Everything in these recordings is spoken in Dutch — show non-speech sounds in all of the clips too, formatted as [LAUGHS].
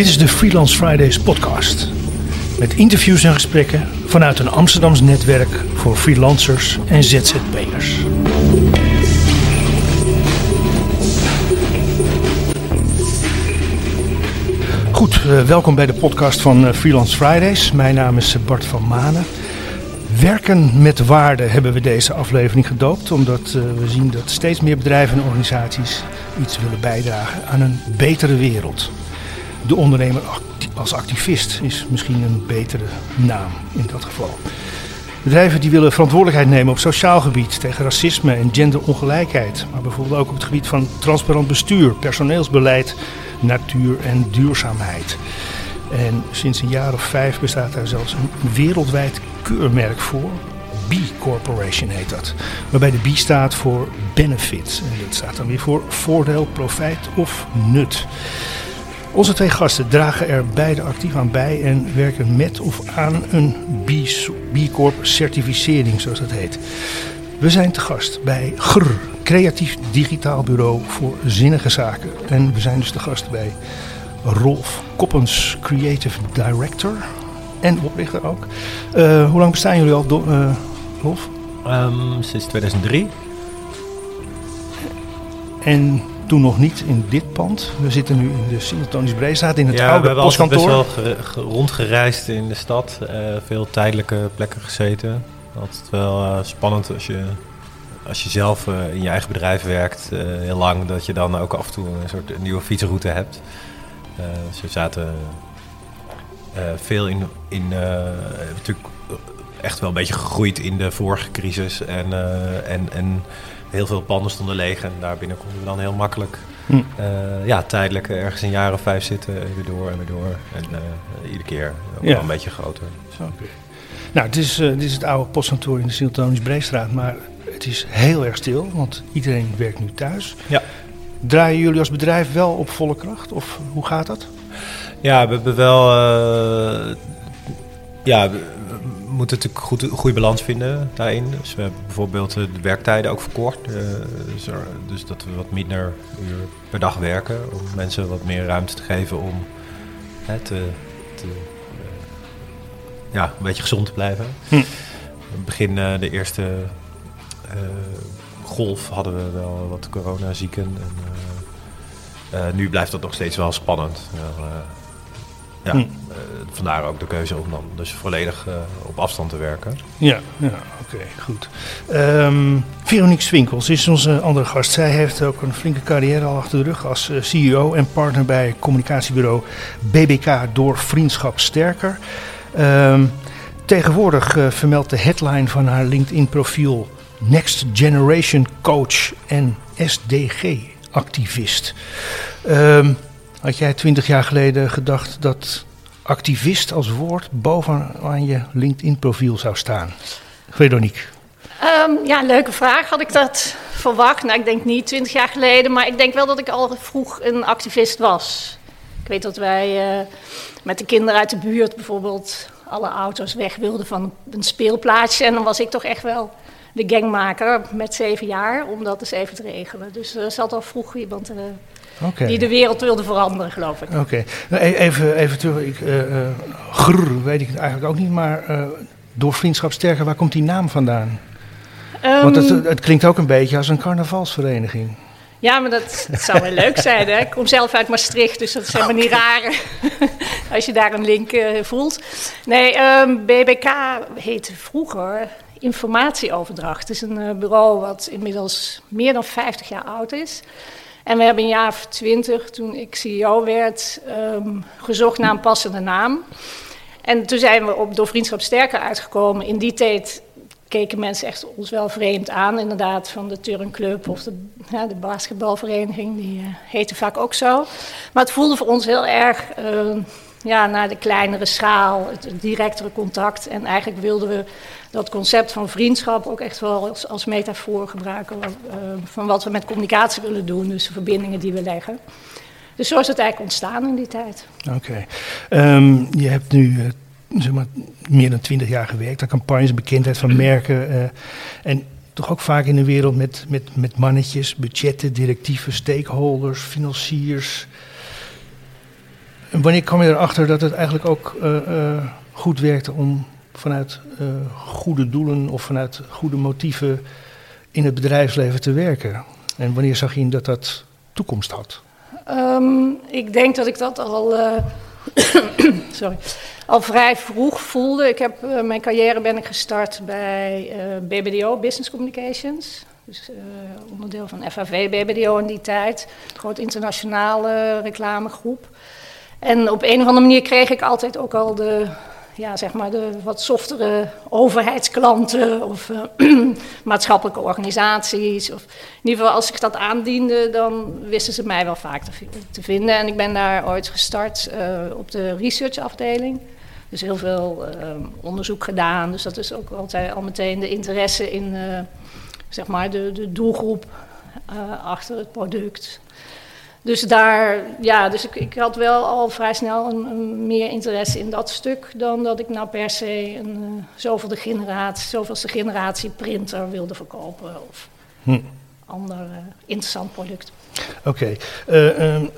Dit is de Freelance Fridays podcast. Met interviews en gesprekken vanuit een Amsterdams netwerk voor freelancers en ZZP'ers. Goed, uh, welkom bij de podcast van uh, Freelance Fridays. Mijn naam is Bart van Manen. Werken met waarde hebben we deze aflevering gedoopt, omdat we zien dat steeds meer bedrijven en organisaties iets willen bijdragen aan een betere wereld. De ondernemer als activist is misschien een betere naam in dat geval. Bedrijven die willen verantwoordelijkheid nemen op sociaal gebied tegen racisme en genderongelijkheid, maar bijvoorbeeld ook op het gebied van transparant bestuur, personeelsbeleid, natuur en duurzaamheid. En sinds een jaar of vijf bestaat daar zelfs een wereldwijd keurmerk voor. B Corporation heet dat. Waarbij de B staat voor benefit. En dat staat dan weer voor voordeel, profijt of nut. Onze twee gasten dragen er beide actief aan bij en werken met of aan een B Corp certificering, zoals dat heet. We zijn te gast bij GR, Creatief Digitaal Bureau voor Zinnige Zaken. En we zijn dus te gast bij Rolf Koppens, Creative Director en oprichter ook. Uh, hoe lang bestaan jullie al, uh, Rolf? Um, sinds 2003. En toen nog niet in dit pand. We zitten nu in de Sint-Antonius Breestraat in het ja, oude we hebben postkantoor. best wel rondgereisd in de stad. Uh, veel tijdelijke plekken gezeten. Altijd wel uh, spannend als je, als je zelf uh, in je eigen bedrijf werkt, heel lang, dat je dan ook af en toe een soort nieuwe fietsroute hebt. dus we zaten veel in, in natuurlijk echt wel een beetje gegroeid in de vorige crisis en, en, en heel veel panden stonden leeg en daar binnen konden we dan heel makkelijk hm. uh, ja, tijdelijk ergens een jaar of vijf zitten en weer door en weer door. En uh, iedere keer ja. wel een beetje groter. Zo. Okay. Nou, het is, uh, dit is het oude postkantoor in de Siltonisch Breestraat, maar het is heel erg stil, want iedereen werkt nu thuis. Ja. Draaien jullie als bedrijf wel op volle kracht of hoe gaat dat? Ja, we hebben wel ja, moeten natuurlijk goed, een goede balans vinden daarin. Dus we hebben bijvoorbeeld de werktijden ook verkort. Uh, dus, er, dus, dat we wat minder uur per dag werken. Om mensen wat meer ruimte te geven om hè, te, te uh, ja, een beetje gezond te blijven. Hm. Begin de eerste golf hadden we wel wat coronazieken. En, nu blijft dat nog steeds wel spannend. Ja, hm. Uh, vandaar ook de keuze om dan dus volledig uh, op afstand te werken. Ja, ja oké, goed. Um, Veronique Swinkels is onze andere gast. Zij heeft ook een flinke carrière al achter de rug als uh, CEO en partner bij communicatiebureau BBK door Vriendschap Sterker. Um, tegenwoordig vermeldt de headline van haar LinkedIn-profiel Next Generation Coach en SDG-activist. Um, had jij twintig jaar geleden gedacht dat activist als woord bovenaan je LinkedIn-profiel zou staan? Veronique. Um, ja, leuke vraag. Had ik dat verwacht? Nou, ik denk niet twintig jaar geleden, maar ik denk wel dat ik al vroeg een activist was. Ik weet dat wij uh, met de kinderen uit de buurt bijvoorbeeld alle auto's weg wilden van een speelplaatsje. En dan was ik toch echt wel de gangmaker met zeven jaar om dat eens even te regelen. Dus er zat al vroeg iemand uh, Okay. Die de wereld wilde veranderen, geloof ik. Oké. Okay. Nou, e-, even, even terug. Ik, uh, grrr, weet ik het eigenlijk ook niet. Maar uh, door Vriendschap Sterker, waar komt die naam vandaan? Um, Want het, het, klinkt ook een beetje als een carnavalsvereniging. Ja, maar dat, dat zou wel leuk zijn. Hè? Ik kom zelf uit Maastricht, dus dat is helemaal niet raar [LAUGHS] als je daar een link voelt. Nee, um, BBK heette vroeger Informatieoverdracht. Het is een bureau wat inmiddels meer dan 50 jaar oud is. En we hebben een jaar of twintig, toen ik CEO werd, um, gezocht naar een passende naam. En toen zijn we op Door Vriendschap Sterker uitgekomen. In die tijd keken mensen echt ons wel vreemd aan, inderdaad, van de turnclub of de, ja, de basketbalvereniging, die uh, heette vaak ook zo. Maar het voelde voor ons heel erg uh, ja, naar de kleinere schaal, het directere contact. En eigenlijk wilden we dat concept van vriendschap ook echt wel als, als metafoor gebruiken uh, van wat we met communicatie willen doen, dus de verbindingen die we leggen. Dus zo is het eigenlijk ontstaan in die tijd. Oké. Okay. Um, je hebt nu uh, zeg maar, meer dan twintig jaar gewerkt aan campagnes, bekendheid van merken. Uh, en toch ook vaak in de wereld met, met, met mannetjes, budgetten, directieven, stakeholders, financiers. En wanneer kwam je erachter dat het eigenlijk ook goed werkte om vanuit uh, goede doelen of vanuit goede motieven in het bedrijfsleven te werken? En wanneer zag je dat dat toekomst had? Um, ik denk dat ik dat al, [COUGHS] sorry, al vrij vroeg voelde. Ik heb, mijn carrière ben ik gestart bij BBDO, Business Communications. Dus onderdeel van FAV, BBDO in die tijd. Een groot internationale reclamegroep. En op een of andere manier kreeg ik altijd ook al de, ja, zeg maar de wat softere overheidsklanten of uh, [CLEARS THROAT] maatschappelijke organisaties. Of in ieder geval, als ik dat aandiende, dan wisten ze mij wel vaak te, vinden. En ik ben daar ooit gestart uh, op de researchafdeling. Dus heel veel uh, onderzoek gedaan. Dus dat is ook altijd al meteen de interesse in zeg maar de, de doelgroep achter het product. Dus daar, ja, dus ik, ik had wel al vrij snel een, een, meer interesse in dat stuk dan dat ik nou per se een uh, zoveelste generatie, zoveelste generatie printer wilde verkopen of hm. ander uh, interessant product. Oké, okay. uh, um,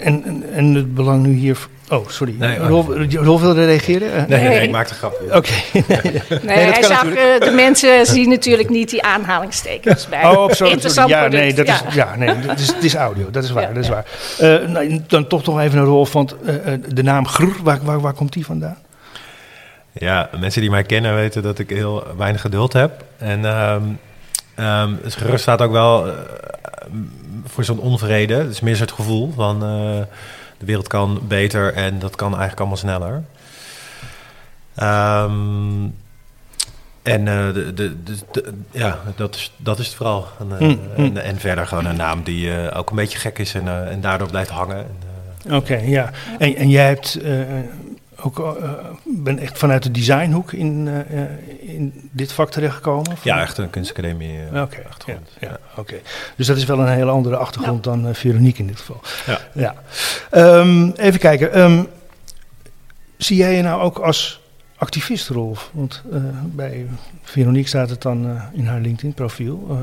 en, en, en het belang nu hier Oh, sorry. Nee, Rolf, Rolf wilde reageren? Nee, nee, nee, ik maak de grap. [LAUGHS] Oké. Okay. nee, nee, hij zag, uh, de mensen zien natuurlijk niet die aanhalingstekens bij. Oh, op zo'n Ja, nee, dat is, ja, nee, dat is, het is audio, dat is waar. Ja, dat is waar. Uh, nou, dan toch nog even naar Rolf, want uh, de naam Grr, waar, waar, waar komt die vandaan? Ja, mensen die mij kennen weten dat ik heel weinig geduld heb. En um, um, Grr staat ook wel voor zo'n onvrede. Het is meer zo'n gevoel van de wereld kan beter en dat kan eigenlijk allemaal sneller. Um, en uh, de, de, de, ja, dat is, dat is het vooral. En, uh, mm, mm. En, en, verder gewoon een naam die ook een beetje gek is en, en daardoor blijft hangen. Oké, okay, ja. En, en jij hebt ook uh, ben echt vanuit de designhoek in, uh, in dit vak terechtgekomen? Ja, echt een kunstacademie uh, okay, achtergrond. Ja, ja. oké. Dus dat is wel een hele andere achtergrond ja. dan Veronique in dit geval. Ja. ja. Um, even kijken. Um, zie jij je nou ook als activist, Rolf? Want bij Veronique staat het dan in haar LinkedIn-profiel.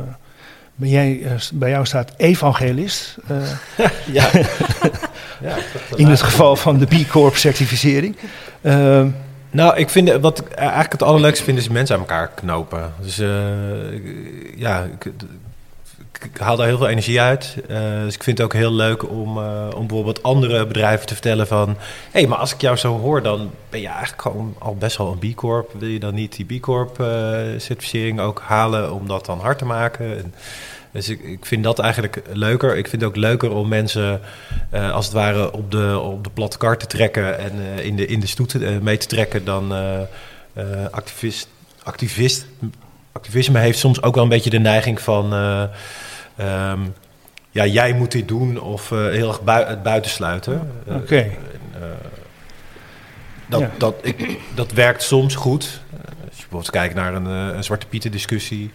Ben jij, bij jou staat evangelist. [LAUGHS] ja. [LAUGHS] Ja, in het geval van de B Corp certificering. Uh, nou, ik vind wat ik eigenlijk het allerleukste vind is mensen aan elkaar knopen. Dus uh, ja, ik, ik, haal daar heel veel energie uit. Uh, dus ik vind het ook heel leuk om, uh, om bijvoorbeeld andere bedrijven te vertellen van... hé, hey, maar als ik jou zo hoor, dan ben je eigenlijk gewoon al best wel een B Corp. Wil je dan niet die B Corp certificering ook halen om dat dan hard te maken? En, dus ik, ik vind dat eigenlijk leuker. Ik vind het ook leuker om mensen uh, als het ware op de, op de platte kar te trekken en uh, in, de, in de stoet uh, mee te trekken dan activist, activist. Activisme heeft soms ook wel een beetje de neiging van. Um, ja, jij moet dit doen of heel erg bui het buitensluiten. Oké. Okay. dat, ja. dat, ik, dat werkt soms goed. Als je bijvoorbeeld kijkt naar een, een Zwarte Pieten discussie.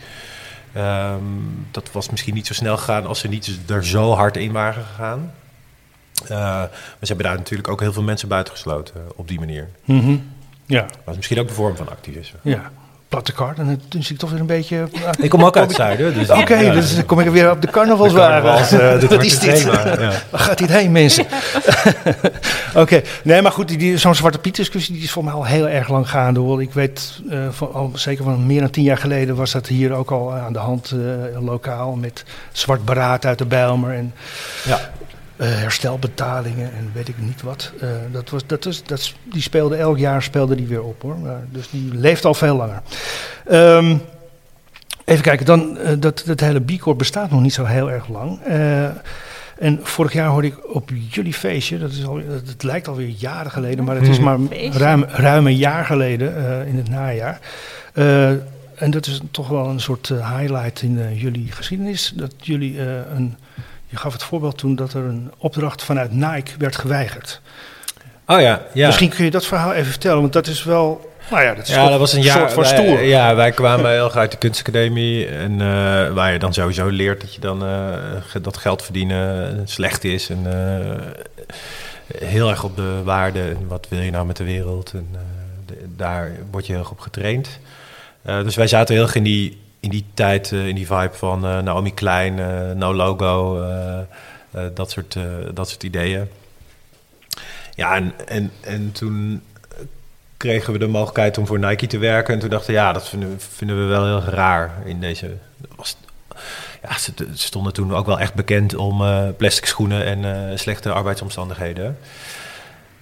Um, dat was misschien niet zo snel gegaan als ze niet er zo hard in waren gegaan. Uh, maar ze hebben daar natuurlijk ook heel veel mensen buitengesloten op die manier. Mm -hmm. Ja. Dat is misschien ook de vorm van activisme. Ja platte kar. En toen zie ik toch weer een beetje... [LAUGHS] ik kom ook uit het zuiden. Dus Oké, okay, ja. dus dan kom ik weer op de carnavalswagen. Uh, [LAUGHS] dat is dit. Ja. Waar [LAUGHS] gaat dit heen, mensen? Oké, okay. nee, maar goed, die, die, zo'n Zwarte Piet discussie die is voor mij al heel erg lang gaande. Hoor. Ik weet, uh, van, al, zeker van meer dan tien jaar geleden was dat hier ook al aan de hand, uh, lokaal, met zwart beraad uit de Bijlmer. En, ja. Uh, herstelbetalingen en weet ik niet wat. Uh, dat was, dat is, dat, die speelde elk jaar speelde die weer op hoor. Uh, dus die leeft al veel langer. Um, even kijken, dan, dat, dat hele B Corp bestaat nog niet zo heel erg lang. en vorig jaar hoorde ik op jullie feestje, dat is al, het lijkt alweer jaren geleden, maar het is maar ruim, ruim een jaar geleden in het najaar. en dat is toch wel een soort highlight in jullie geschiedenis. Dat jullie een je gaf het voorbeeld toen dat er een opdracht vanuit Nike werd geweigerd. Oh ja, ja. Misschien kun je dat verhaal even vertellen, want dat is wel. Nou ja, dat is ja, dat was een jaar soort van stoer. Ja, wij kwamen heel erg uit de kunstacademie. En uh, waar je dan sowieso leert dat je dan uh, dat geld verdienen slecht is. En uh, heel erg op de waarde. En wat wil je nou met de wereld? En de, daar word je heel erg op getraind. dus wij zaten heel erg in die in die tijd, uh, in die vibe van uh, Naomi Klein, uh, No Logo, dat, soort, dat soort ideeën. Ja, en, en, en toen kregen we de mogelijkheid om voor Nike te werken. En toen dachten we, ja, dat vinden we, vinden we wel heel raar in deze... Was, ja, ze, stonden toen ook wel echt bekend om plastic schoenen en slechte arbeidsomstandigheden.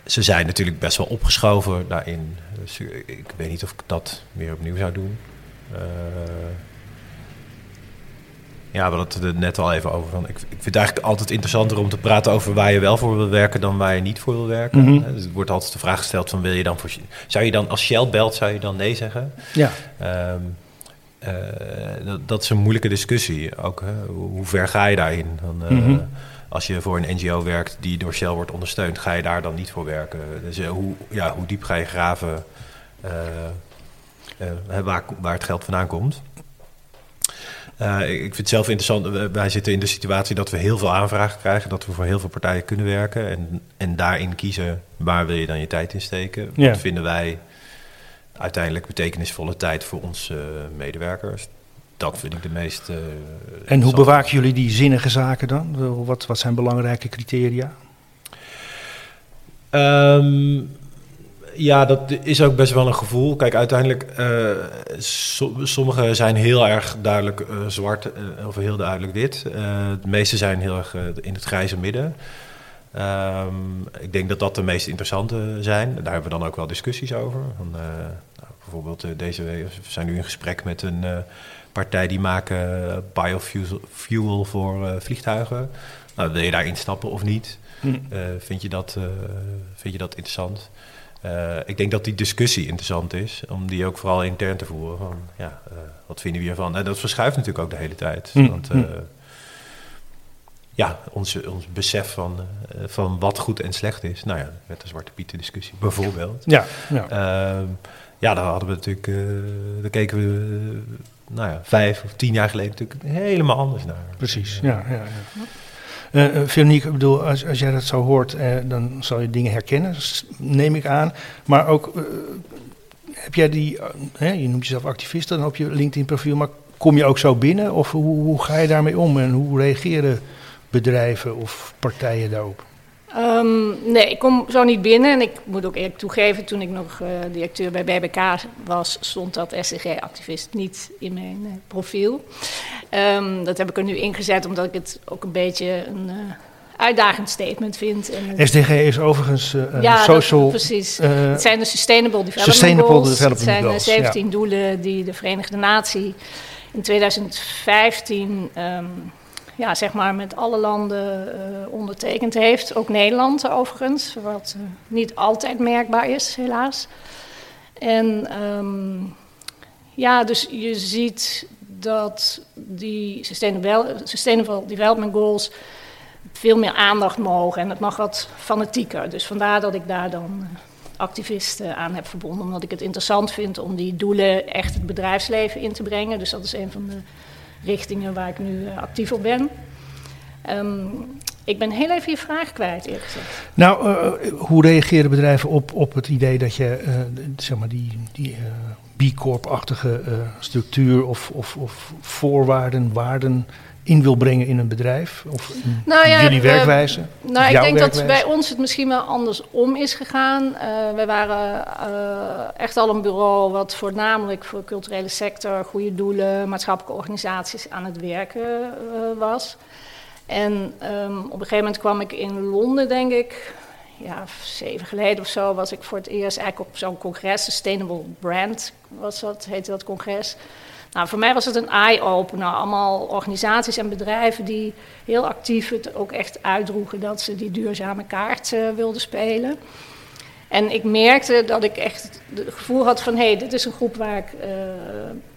Ze zijn natuurlijk best wel opgeschoven daarin. Dus ik weet niet of ik dat weer opnieuw zou doen. Ja, we hadden het net al even over. Van. Ik, ik vind het eigenlijk altijd interessanter om te praten over waar je wel voor wil werken dan waar je niet voor wil werken. Mm -hmm. dus er wordt altijd de vraag gesteld van wil je dan voor. Zou je dan als Shell belt, zou je dan nee zeggen? Ja. Um, uh, dat, dat, is een moeilijke discussie. Ook hè? hoe ver ga je daarin? Dan, uh, mm -hmm. Als je voor een NGO werkt die door Shell wordt ondersteund, ga je daar dan niet voor werken. Dus uh, hoe, ja, hoe diep ga je graven waar, waar het geld vandaan komt? Uh, ik vind het zelf interessant. Wij zitten in de situatie dat we heel veel aanvragen krijgen. Dat we voor heel veel partijen kunnen werken. En, en daarin kiezen waar wil je dan je tijd in steken. Ja. Wat vinden wij uiteindelijk betekenisvolle tijd voor onze uh, medewerkers. Dat vind ik de meest. Uh, en hoe bewaken jullie die zinnige zaken dan? Wat, wat zijn belangrijke criteria? Um, ja, dat is ook best wel een gevoel. Kijk, uiteindelijk, uh, so, sommige zijn heel erg duidelijk uh, zwart uh, of heel duidelijk wit. de meeste zijn heel erg in het grijze midden. Um, ik denk dat dat de meest interessante zijn. Daar hebben we dan ook wel discussies over. Van, nou, bijvoorbeeld deze week, we zijn nu in gesprek met een partij die maken biofuel fuel voor vliegtuigen. Nou, wil je daar instappen of niet? Hm. vind, je dat, vind je dat interessant? Uh, ik denk dat die discussie interessant is, om die ook vooral intern te voeren. Van, ja, uh, wat vinden we hiervan? En dat verschuift natuurlijk ook de hele tijd. Mm. Want uh, ja, ons, ons besef van, van wat goed en slecht is. Nou ja, met de Zwarte Pieten discussie bijvoorbeeld. Ja, ja. Ehm, ja daar hadden we natuurlijk, daar keken we nou ja, vijf of tien jaar geleden natuurlijk helemaal anders naar. Precies, ja. ja, ja. Uh, Veronique, ik bedoel, als, als jij dat zo hoort, uh, dan zal je dingen herkennen, neem ik aan. Maar ook, heb jij die, je noemt jezelf activist dan op je LinkedIn-profiel, maar kom je ook zo binnen? Of hoe, hoe ga je daarmee om en hoe reageren bedrijven of partijen daarop? Um, nee, ik kom zo niet binnen. En ik moet ook eerlijk toegeven, toen ik nog uh, directeur bij BBK was, stond dat SCG-activist niet in mijn uh, profiel. Um, dat heb ik er nu ingezet omdat ik het ook een beetje een uh, uitdagend statement vind. En SDG is overigens ja, social... Dat, precies. het zijn de Sustainable Development Sustainable Goals. Development het zijn Goals, 17 ja. doelen die de Verenigde Natie in 2015... Um, ja, zeg maar met alle landen uh, ondertekend heeft. Ook Nederland overigens, wat uh, niet altijd merkbaar is, helaas. En um, ja, dus je ziet dat die Sustainable, Sustainable Development Goals veel meer aandacht mogen. En het mag wat fanatieker. Dus vandaar dat ik daar dan uh, activisten aan heb verbonden. Omdat ik het interessant vind om die doelen echt het bedrijfsleven in te brengen. Dus dat is een van de richtingen waar ik nu uh, actief op ben. Um, ik ben heel even je vraag kwijt, eerlijk gezegd. Nou, uh, hoe reageren bedrijven op, op het idee dat je zeg maar die, die B Corp-achtige structuur of, of, of voorwaarden, waarden in wil brengen in een bedrijf? Of in nou ja, jullie werkwijze? Uh, nou, ik denk werkwijze? dat bij ons het misschien wel andersom is gegaan. Uh, wij waren uh, echt al een bureau wat voornamelijk voor de culturele sector, goede doelen, maatschappelijke organisaties aan het werken was. En um, op een gegeven moment kwam ik in Londen, denk ik, ja, zeven geleden of zo, was ik voor het eerst eigenlijk op zo'n congres, Sustainable Brand was dat, heette dat congres. Nou, voor mij was het een eye-opener. Allemaal organisaties en bedrijven die heel actief het ook echt uitdroegen dat ze die duurzame kaart uh, wilden spelen. En ik merkte dat ik echt het gevoel had van... hé, hey, dit is een groep waar ik uh,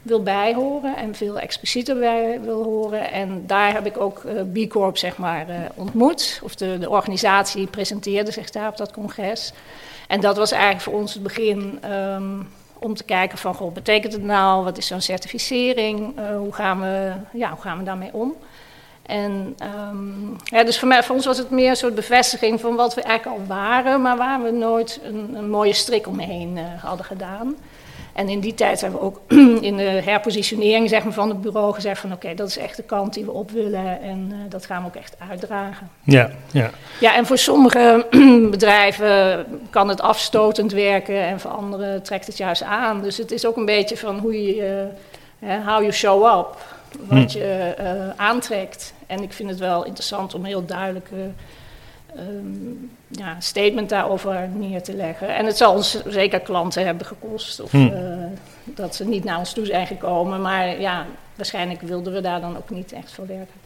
wil bijhoren en veel explicieter bij wil horen. En daar heb ik ook uh, B Corp, zeg maar, ontmoet. Of de, de organisatie presenteerde zich daar op dat congres. En dat was eigenlijk voor ons het begin... Um, om te kijken van, goh, betekent het nou? Wat is zo'n certificering? Uh, hoe, gaan we, ja, hoe gaan we daarmee om? En um, ja, dus voor, mij, voor ons was het meer een soort bevestiging van wat we eigenlijk al waren, maar waar we nooit een, een mooie strik omheen uh, hadden gedaan. En in die tijd hebben we ook [CLEARS THROAT] in de herpositionering zeg maar, van het bureau gezegd van oké, dat is echt de kant die we op willen en uh, dat gaan we ook echt uitdragen. Ja, ja. ja en voor sommige [CLEARS THROAT] bedrijven kan het afstotend werken en voor anderen trekt het juist aan. Dus het is ook een beetje van hoe je, uh, how you show up, wat hm. je uh, aantrekt. En ik vind het wel interessant om heel duidelijk um, ja, statement daarover neer te leggen. En het zal ons zeker klanten hebben gekost. Of hmm. uh, dat ze niet naar ons toe zijn gekomen. Maar ja, waarschijnlijk wilden we daar dan ook niet echt voor werken.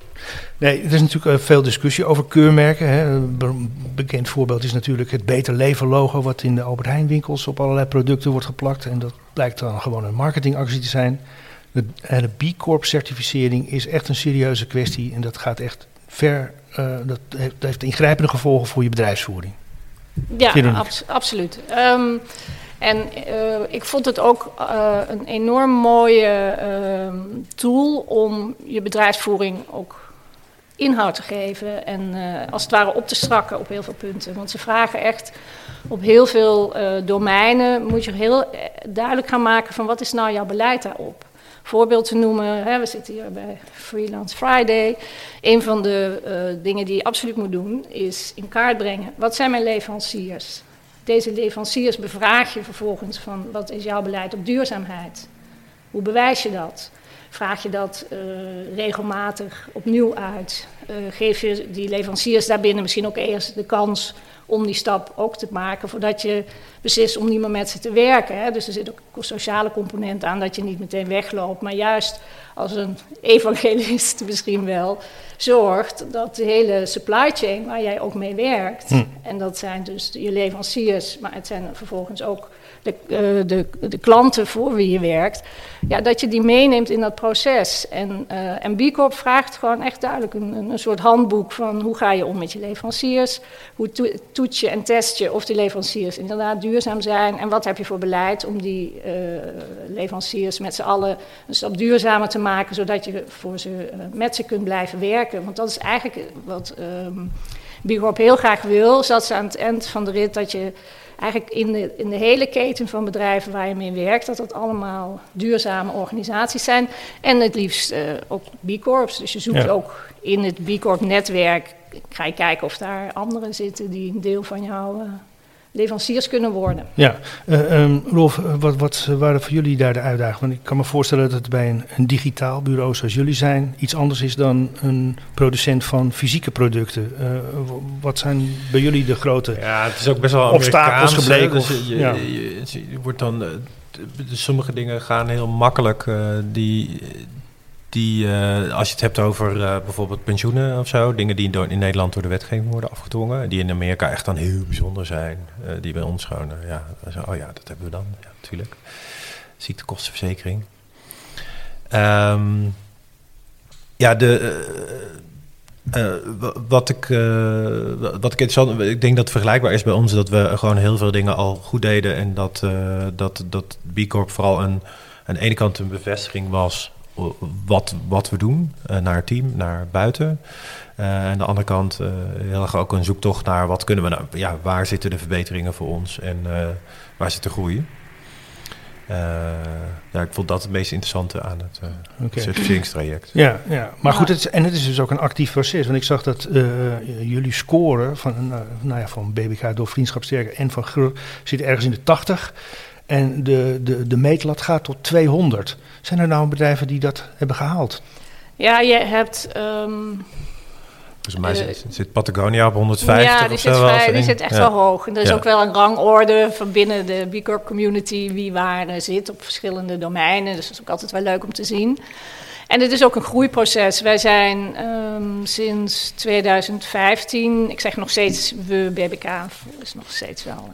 Nee, er is natuurlijk uh, veel discussie over keurmerken. Hè. Een bekend voorbeeld is natuurlijk het Beter Leven logo... wat in de Albert Heijn winkels op allerlei producten wordt geplakt. En dat blijkt dan gewoon een marketingactie te zijn. De, de B Corp certificering is echt een serieuze kwestie. En dat gaat echt ver uh, dat, heeft, dat, heeft, ingrijpende gevolgen voor je bedrijfsvoering. Ja, absoluut. Um, en uh, ik vond het ook uh, een enorm mooie uh, tool om je bedrijfsvoering ook inhoud te geven en als het ware op te strakken op heel veel punten. Want ze vragen echt op heel veel domeinen, moet je heel duidelijk gaan maken van wat is nou jouw beleid daarop voorbeeld te noemen. Hè, we zitten hier bij Freelance Friday. Een van de uh, dingen die je absoluut moet doen is in kaart brengen. Wat zijn mijn leveranciers? Deze leveranciers bevraag je vervolgens van wat is jouw beleid op duurzaamheid? Hoe bewijs je dat? Vraag je dat uh, regelmatig opnieuw uit? Uh, geef je die leveranciers daarbinnen misschien ook eerst de kans om die stap ook te maken voordat je beslist om niet meer met ze te werken. Hè. Dus er zit ook een sociale component aan dat je niet meteen wegloopt, maar juist als een evangelist [LAUGHS] misschien wel zorgt dat de hele supply chain waar jij ook mee werkt, hm. en dat zijn dus je leveranciers, maar het zijn vervolgens ook de, uh, de, de klanten voor wie je werkt, ja, dat je die meeneemt in dat proces. En, uh, en B Corp vraagt gewoon echt duidelijk een, een soort handboek van hoe ga je om met je leveranciers, hoe to toets je en test je of die leveranciers inderdaad duurzaam zijn en wat heb je voor beleid om die uh, leveranciers met z'n allen een stap duurzamer te maken, zodat je voor ze, met ze kunt blijven werken. Want dat is eigenlijk wat um, B Corp heel graag wil, is dat ze aan het eind van de rit dat je eigenlijk in de, in de hele keten van bedrijven waar je mee werkt, dat dat allemaal duurzame organisaties zijn. En het liefst uh, ook B Corps. Dus je zoekt ja. ook in het B Corp netwerk, ga je kijken of daar anderen zitten die een deel van jouw uh, leveranciers kunnen worden. Ja, uh, um, Rolf, wat, wat waren voor jullie daar de uitdagingen? Want ik kan me voorstellen dat het bij een, een, digitaal bureau zoals jullie zijn iets anders is dan een producent van fysieke producten. Uh, wat zijn bij jullie de grote ja, het is ook best wel obstakels gebleken? Dus je, ja. je, je, wordt dan, sommige dingen gaan heel makkelijk. die, die, uh, als je het hebt over uh, bijvoorbeeld pensioenen of zo, dingen die in Nederland door de wetgeving worden afgedwongen, die in Amerika echt dan heel bijzonder zijn, uh, die bij ons gewoon, ja, zo, oh ja, dat hebben we dan, ja, natuurlijk. Ziektekostenverzekering. Um, ja, de, wat, ik, wat ik interessant ik denk dat vergelijkbaar is bij ons, dat we gewoon heel veel dingen al goed deden en dat, dat, dat B Corp vooral een, aan de ene kant een bevestiging was wat, wat we doen uh, naar het team, naar buiten. Uh, aan de andere kant uh, heel erg ook een zoektocht naar wat kunnen we nou, ja, waar zitten de verbeteringen voor ons en waar zit de groei. ja, ik vond dat het meest interessante aan het okay. certificeringstraject. Ja, ja. maar goed, het is, en het is dus ook een actief proces. Want ik zag dat jullie scoren van, nou ja, van BBK door Vriendschap Sterker en van GRUR zit ergens in de 80. En de, de, de meetlat gaat tot 200. Zijn er nou bedrijven die dat hebben gehaald? Ja, je hebt. Um, Volgens mij zit, zit, Patagonia op 150 ja, die zit, vrij, die zit echt ja. wel hoog. En er is ja. ook wel een rangorde van binnen de B Corp community wie waar zit op verschillende domeinen. Dus dat is ook altijd wel leuk om te zien. En het is ook een groeiproces. Wij zijn um, sinds 2015, ik zeg nog steeds we, BBK, is nog steeds wel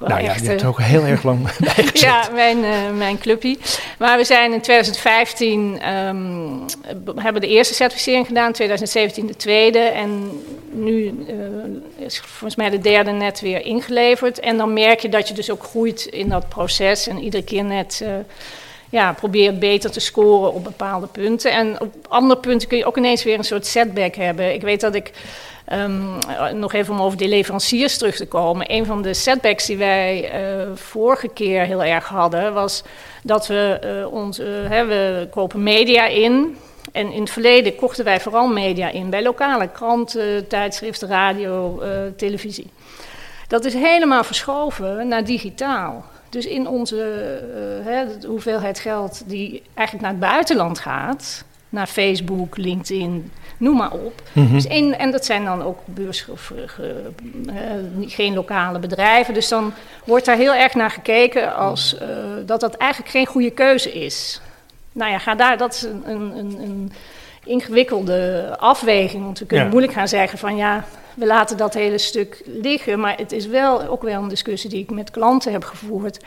nou ja, echt, je hebt er ook heel erg lang [LAUGHS] bij Ja, mijn, uh, mijn clubje. Maar we zijn in 2015, um, hebben de eerste certificering gedaan, 2017 de tweede. En nu uh, is volgens mij de derde net weer ingeleverd. En dan merk je dat je dus ook groeit in dat proces. En iedere keer net... Uh, ja, probeert beter te scoren op bepaalde punten. En op andere punten kun je ook ineens weer een soort setback hebben. Ik weet dat ik, ehm, nog even om over de leveranciers terug te komen. Een van de setbacks die wij uh, vorige keer heel erg hadden, was dat we uh, ons, uh, hè, we kopen media in. En in het verleden kochten wij vooral media in bij lokale kranten, tijdschriften, radio, televisie. Dat is helemaal verschoven naar digitaal. Dus in onze hè, hoeveelheid geld die eigenlijk naar het buitenland gaat, naar Facebook, LinkedIn, noem maar op. Mm -hmm. dus in, en dat zijn dan ook beurs, of, uh, geen lokale bedrijven. Dus dan wordt daar heel erg naar gekeken als uh, dat dat eigenlijk geen goede keuze is. Nou ja, ga daar, dat is een, een, een ingewikkelde afweging. Want we kunnen ja. moeilijk gaan zeggen van ja, we laten dat hele stuk liggen. Maar het is wel ook wel een discussie die ik met klanten heb gevoerd.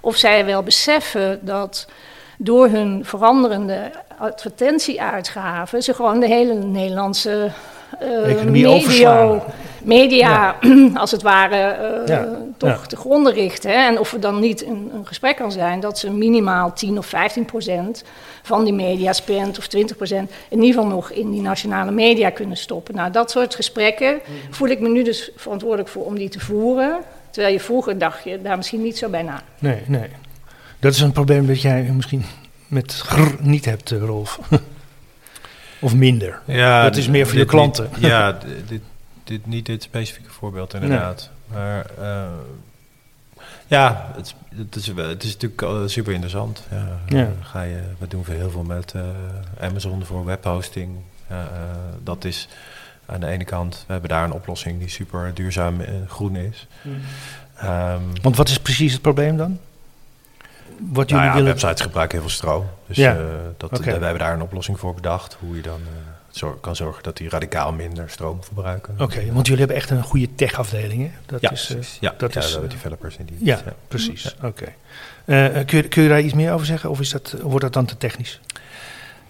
Of zij wel beseffen dat door hun veranderende advertentieuitgaven ze gewoon de hele Nederlandse uh, medio, media, ja. [CLEARS THROAT] als het ware, uh, ja. toch ja. te gronden richten. Hè? En of er dan niet een, een, gesprek kan zijn dat ze minimaal 10 of 15 procent van die media spend of 20 procent in ieder geval nog in die nationale media kunnen stoppen. Nou, dat soort gesprekken voel ik me nu dus verantwoordelijk voor om die te voeren. Terwijl je vroeger dacht je daar misschien niet zo bij na. Nee, nee. Dat is een probleem dat jij misschien met niet hebt, Rolf. [LAUGHS] Of minder? Ja, dat is meer voor je klanten. Niet, ja, [LAUGHS] dit, dit, niet dit specifieke voorbeeld inderdaad. Nee. Maar uh, ja, het, het, is, het is natuurlijk super interessant. Ja, ja. Ga je, we doen heel veel met uh, Amazon voor webhosting. Uh, dat is aan de ene kant, we hebben daar een oplossing die super duurzaam en groen is. Mm. Um, Want wat is precies het probleem dan? Wat jullie nou ja, willen... websites gebruiken heel veel stroom. Dus ja. uh, dat, okay. wij hebben daar een oplossing voor bedacht. Hoe je dan zor kan zorgen dat die radicaal minder stroom verbruiken. Oké, okay, want jullie hebben echt een goede tech-afdeling, hè? Dat ja, is, uh, ja, dat ja, is, we developers in die. Ja, ja. precies. Oké. Okay. kun, kun je daar iets meer over zeggen? Of is dat, wordt dat dan te technisch?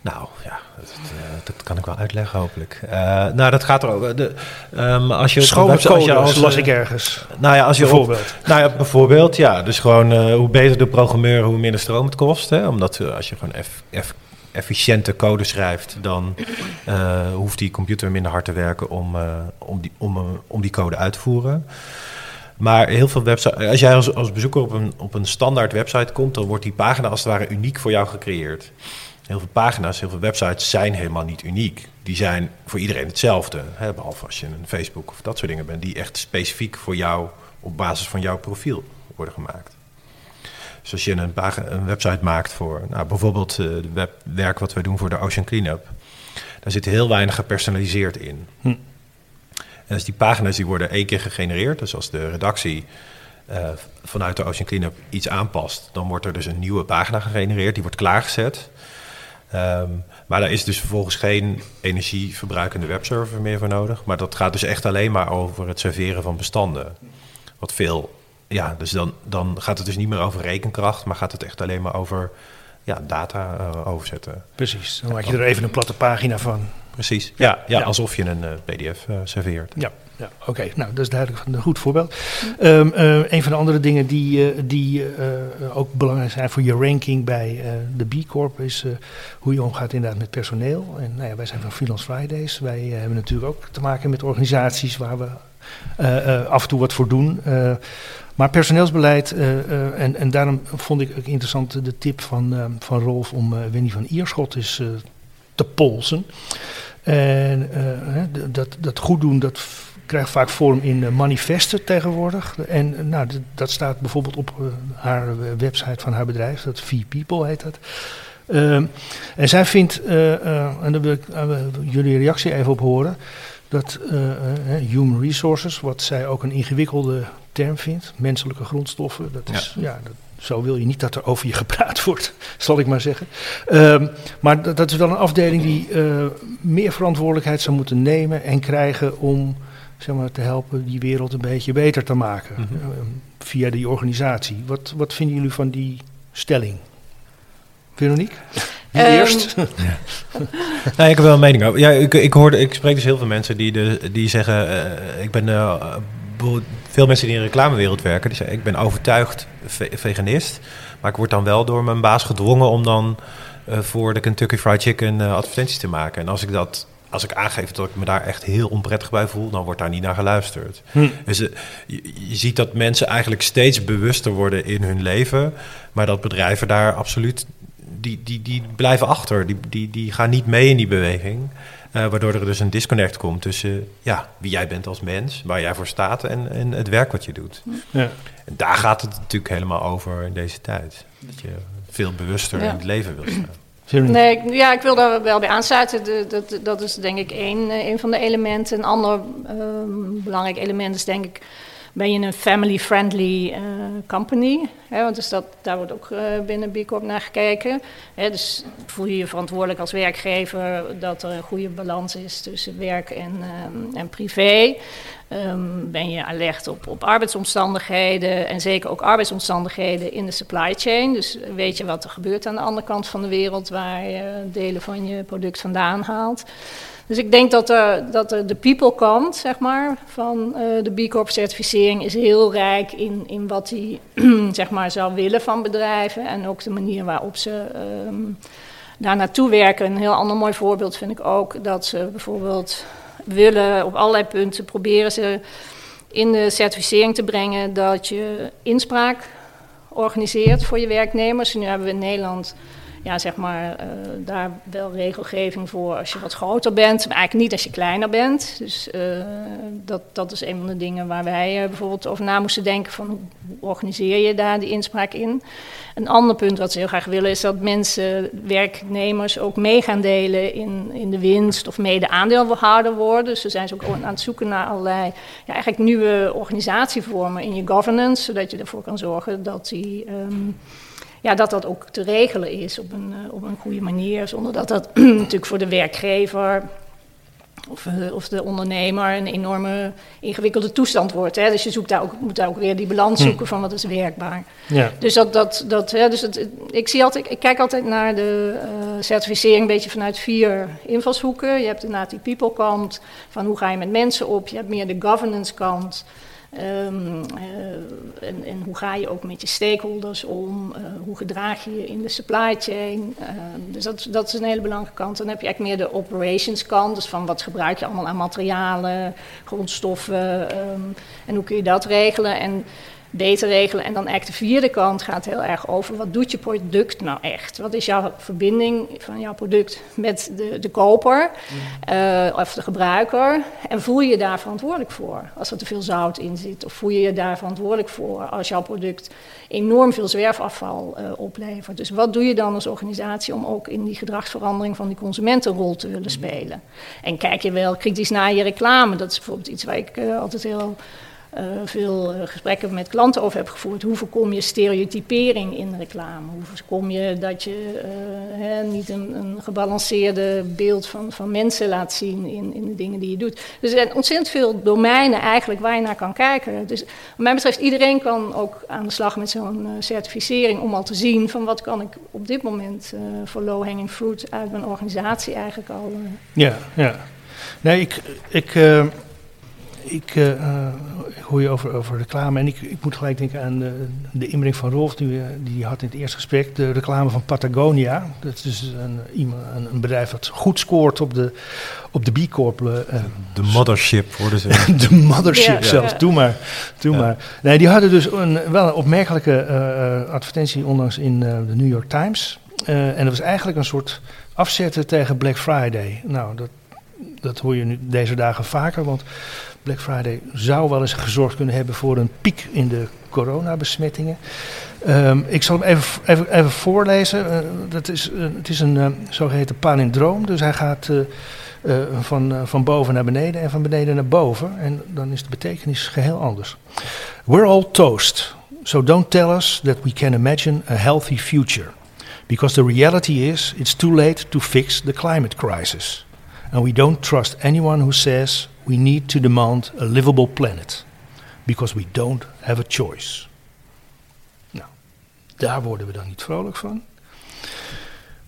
Nou ja, dat, dat, kan ik wel uitleggen hopelijk. Uh, nou, dat gaat erover. De, um, als je als, las ik ergens. Nou ja, als je bijvoorbeeld. Op, nou ja, bijvoorbeeld, ja. Dus gewoon uh, hoe beter de programmeur, hoe minder stroom het kost. Hè? Omdat uh, als je gewoon eff, eff, efficiënte code schrijft, dan hoeft die computer minder hard te werken om, om, die, om, om die code uit te voeren. Maar heel veel websites, als jij als, als bezoeker op een, op een standaard website komt, dan wordt die pagina als het ware uniek voor jou gecreëerd. Heel veel pagina's, heel veel websites zijn helemaal niet uniek. Die zijn voor iedereen hetzelfde. Hè, behalve als je een Facebook of dat soort dingen bent, die echt specifiek voor jou op basis van jouw profiel worden gemaakt. Dus als je een, een website maakt voor nou, bijvoorbeeld uh, het webwerk wat wij doen voor de Ocean Cleanup, daar zit heel weinig gepersonaliseerd in. Hm. En als die pagina's die worden één keer gegenereerd, dus als de redactie uh, vanuit de Ocean Cleanup iets aanpast, dan wordt er dus een nieuwe pagina gegenereerd, die wordt klaargezet. Um, maar daar is dus vervolgens geen energieverbruikende webserver meer voor nodig. Maar dat gaat dus echt alleen maar over het serveren van bestanden. Wat veel, ja, dus dan, dan gaat het dus niet meer over rekenkracht, maar gaat het echt alleen maar over ja, data uh, overzetten. Precies, dan maak je er even een platte pagina van. Precies, ja, ja, ja. alsof je een uh, PDF uh, serveert. Ja, ja, oké. Nou, dat is duidelijk een goed voorbeeld. Um, uh, een van de andere dingen die, uh, die uh, ook belangrijk zijn voor je ranking bij de B Corp is hoe je omgaat inderdaad met personeel. En nou ja, wij zijn van Freelance Fridays. Wij hebben natuurlijk ook te maken met organisaties waar we af en toe wat voor doen. maar personeelsbeleid, en, en daarom vond ik ook interessant de tip van, van Rolf om Winnie van Ierschot eens te polsen. En dat, dat goed doen, dat krijgt vaak vorm in manifesten tegenwoordig. En nou, dat staat bijvoorbeeld op uh, haar website van haar bedrijf, dat V-People heet dat. Uh, en zij vindt, uh, en daar wil ik jullie reactie even op horen, dat human resources, wat zij ook een ingewikkelde term vindt, menselijke grondstoffen, dat is, ja, ja dat, zo wil je niet dat er over je gepraat [LAUGHS] wordt, zal ik maar zeggen. Um, maar dat, dat, is wel een afdeling die meer verantwoordelijkheid zou moeten nemen en krijgen om zeg maar, te helpen die wereld een beetje beter te maken. Mm -hmm. via die organisatie. Wat, wat vinden jullie van die stelling? Veronique? Wie um, eerst? [LAUGHS] [LAUGHS] ja. nee, ik heb wel een mening over. Ja, ik, ik, hoorde, ik spreek dus heel veel mensen die, de, die zeggen... Uh, ik ben uh, veel mensen die in de reclamewereld werken, die zeggen ik ben overtuigd veganist, maar ik word dan wel door mijn baas gedwongen om dan uh, voor de Kentucky Fried Chicken uh, advertenties te maken. En als ik dat als ik aangeef dat ik me daar echt heel onprettig bij voel, dan wordt daar niet naar geluisterd. Hm. Dus je, je, ziet dat mensen eigenlijk steeds bewuster worden in hun leven, maar dat bedrijven daar absoluut die, die, die blijven achter. Die, die, die gaan niet mee in die beweging. Uh, waardoor er dus een disconnect komt tussen ja, wie jij bent als mens, waar jij voor staat en, en het werk wat je doet. Ja. En daar gaat het natuurlijk helemaal over in deze tijd. Dat je veel bewuster in het leven wil staan. Nee, ja, ik wil daar wel bij aansluiten. De, dat, dat is denk ik één, eh, één van de elementen. Een ander um, belangrijk element is denk ik ben je een family-friendly uh, company. Hè, want dus dat, daar wordt ook uh, binnen B Corp naar gekeken. Hè, dus voel je je verantwoordelijk als werkgever dat er een goede balans is tussen werk en, um, en privé. Um, ben je alert op, op arbeidsomstandigheden en zeker ook arbeidsomstandigheden in de supply chain. Dus weet je wat er gebeurt aan de andere kant van de wereld waar je delen van je product vandaan haalt. Dus ik denk dat, er, dat de people kant, zeg maar, van uh, de B Corp certificering is heel rijk in, in wat hij, [CLEARS THROAT] zeg maar, zou willen van bedrijven. En ook de manier waarop ze um, daar naartoe werken. Een heel ander mooi voorbeeld vind ik ook dat ze bijvoorbeeld willen op allerlei punten proberen ze in de certificering te brengen dat je inspraak organiseert voor je werknemers. nu hebben we in Nederland ja, zeg maar, uh, daar wel regelgeving voor als je wat groter bent, maar eigenlijk niet als je kleiner bent. Dus uh, dat, dat is een van de dingen waar wij uh, bijvoorbeeld over na moesten denken van hoe organiseer je daar die inspraak in. Een ander punt wat ze heel graag willen is dat mensen, werknemers ook mee gaan delen in, in de winst of mede aandeelhouder worden. Dus ze zijn ze ook aan het zoeken naar allerlei ja, eigenlijk nieuwe organisatievormen in je governance, zodat je ervoor kan zorgen dat die... Um, ja, dat dat ook te regelen is op een, uh, op een goede manier. Zonder dat dat [CLEARS THROAT] natuurlijk voor de werkgever of, uh, of, de ondernemer een enorme ingewikkelde toestand wordt. Hè. Dus je zoekt daar ook, moet daar ook weer die balans hm. zoeken van wat is werkbaar. Ja. Dus, dat, dat, dat, hè, dus het, ik, zie altijd, ik kijk altijd naar de uh, certificering een beetje vanuit vier invalshoeken. Je hebt inderdaad die people kant, van hoe ga je met mensen op. Je hebt meer de governance kant. Um, uh, en, hoe ga je ook met je stakeholders om? Uh, hoe gedraag je je in de supply chain? Uh, dus dat, dat, is een hele belangrijke kant. Dan heb je eigenlijk meer de operations kant. Dus van wat gebruik je allemaal aan materialen, grondstoffen um, en hoe kun je dat regelen? En beter regelen. En dan eigenlijk de vierde kant gaat heel erg over wat doet je product nou echt? Wat is jouw verbinding van jouw product met de, de koper uh, of de gebruiker? En voel je je daar verantwoordelijk voor als er te veel zout in zit? Of voel je je daar verantwoordelijk voor als jouw product enorm veel zwerfafval uh, oplevert? Dus wat doe je dan als organisatie om ook in die gedragsverandering van die consument een rol te willen spelen? En kijk je wel kritisch naar je reclame? Dat is bijvoorbeeld iets waar ik uh, altijd heel veel uh, gesprekken met klanten over heb gevoerd. Hoe voorkom je stereotypering in reclame? Hoe voorkom je dat je uh, hè, niet een, een, gebalanceerde beeld van, van mensen laat zien in, in de dingen die je doet? Dus er zijn ontzettend veel domeinen eigenlijk waar je naar kan kijken. Dus wat mij betreft, iedereen kan ook aan de slag met zo'n certificering om al te zien van wat kan ik op dit moment voor low-hanging fruit uit mijn organisatie eigenlijk al. Ja, ja. Nee, ik, ik ik, uh, ik, hoor je over, over reclame en ik, ik moet gelijk denken aan de, de inbreng van Rolf die, die had in het eerste gesprek. De reclame van Patagonia. Dat is een, een, een bedrijf dat goed scoort op de, op de B Corp. Uh, de mothership worden ze. [LAUGHS] de mothership ja, zelfs, ja. doe maar. Doe maar. Nee, die hadden dus een, wel een opmerkelijke uh, advertentie onlangs in de New York Times. en dat was eigenlijk een soort afzetten tegen Black Friday. Nou, dat, dat hoor je nu deze dagen vaker, want Black Friday zou wel eens gezorgd kunnen hebben voor een piek in de coronabesmettingen. Um, ik zal hem even, even, voorlezen. Uh, dat is, het is een uh, zogeheten palindroom. Dus hij gaat van, van boven naar beneden en van beneden naar boven. En dan is de betekenis geheel anders. We're all toast. So don't tell us that we can imagine a healthy future. Because the reality is, it's too late to fix the climate crisis. And we don't trust anyone who says we need to demand a livable planet. Because we don't have a choice. Nou, daar worden we dan niet vrolijk van.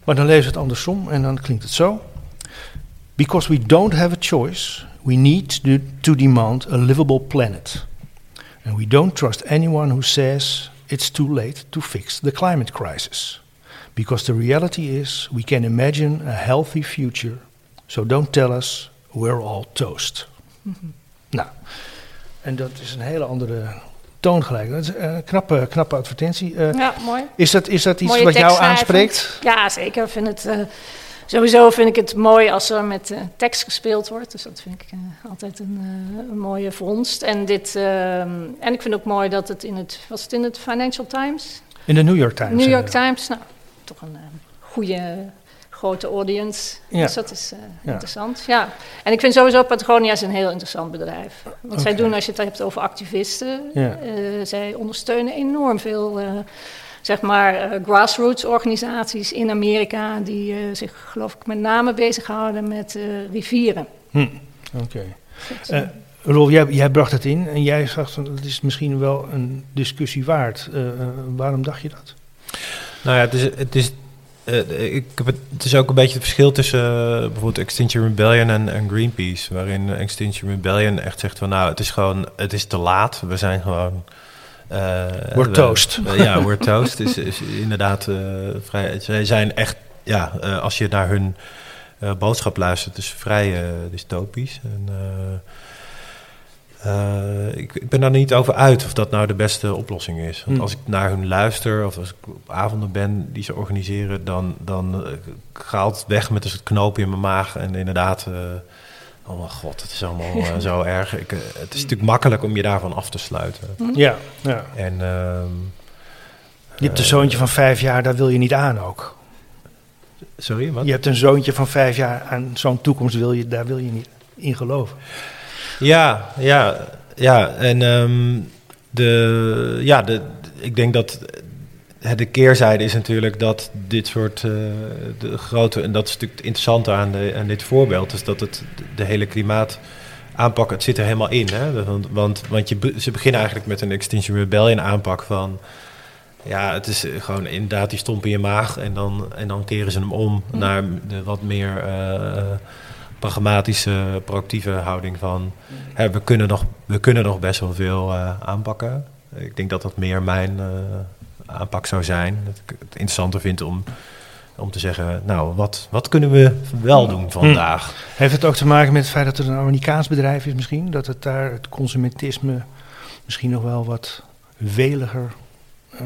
Maar dan lezen we het andersom en dan klinkt het zo. Because we don't have a choice, we need to, to demand a livable planet. And we don't trust anyone who says it's too late to fix the climate crisis. Because the reality is, we can imagine a healthy future. So don't tell us we're all toast. Nou, en dat is een hele andere toon gelijk. Dat is een knappe, knappe advertentie. Uh, ja, mooi. Is dat, is dat iets Mooie wat jou aanspreekt? Ja, zeker. Ik vind het, uh, sowieso vind ik het mooi als er met uh, tekst gespeeld wordt. Dus dat vind ik altijd een, een, mooie vondst. En, dit, ehm, en ik vind ook mooi dat het in het... Was het in het Financial Times? In de New York Times. New York Times. Nou, toch een goede grote audience. Ja. Dus dat is uh, interessant. Ja. En ik vind sowieso Patagonia is een heel interessant bedrijf. Wat zij doen als je het hebt over activisten. Ja. Uh, zij ondersteunen enorm veel, uh, zeg maar, grassroots organisaties in Amerika. Die zich, geloof ik, met name bezighouden met rivieren. Hm. Oké. Okay. Rolf, jij, jij, bracht het in en jij zag dat het is misschien wel een discussie waard. waarom dacht je dat? Nou ja, het is, het is uh, ik heb het, het, is ook een beetje het verschil tussen uh, bijvoorbeeld Extinction Rebellion en, en, Greenpeace. Waarin Extinction Rebellion echt zegt van nou, het is gewoon, het is te laat. We zijn gewoon... Uh, we're toast. ja, we're toast is, is inderdaad vrij... Zij zijn echt, ja, als je naar hun boodschap luistert, dus vrij dystopisch. En, uh, ik, ik, ben daar niet over uit of dat nou de beste oplossing is. Want hmm. als ik naar hun luister of als ik op avonden ben die ze organiseren, dan, dan uh, gaat het weg met dus het knoopje in mijn maag. En inderdaad, uh, oh mijn god, het is allemaal [LAUGHS] zo erg. Ik, het is natuurlijk makkelijk om je daarvan af te sluiten. Hmm. Ja, ja. En, ehm, je hebt een zoontje van vijf jaar, daar wil je niet aan ook. Sorry, wat? Je hebt een zoontje van vijf jaar aan zo'n toekomst, wil je, daar wil je niet in geloven. Ja, ja, ja. En um, de, ja, de, ik denk dat de keerzijde is natuurlijk dat dit soort uh, de grote, en dat is natuurlijk het interessante aan, de, aan dit voorbeeld, is dat het de hele klimaat aanpak, het zit er helemaal in. Hè? Want, want, want je, ze beginnen eigenlijk met een Extinction Rebellion aanpak van... Ja, het is gewoon inderdaad die stomp in je maag en dan, en dan keren ze hem om mm. naar de wat meer... Uh, pragmatische, proactieve houding van hè, we, kunnen nog, we kunnen nog best wel veel uh, aanpakken. Ik denk dat dat meer mijn uh, aanpak zou zijn. Dat ik het interessanter vind om, om te zeggen, nou, wat, wat kunnen we wel doen vandaag? Hm. Heeft het ook te maken met het feit dat het een Amerikaans bedrijf is misschien? Dat het daar het consumentisme misschien nog wel wat weliger uh,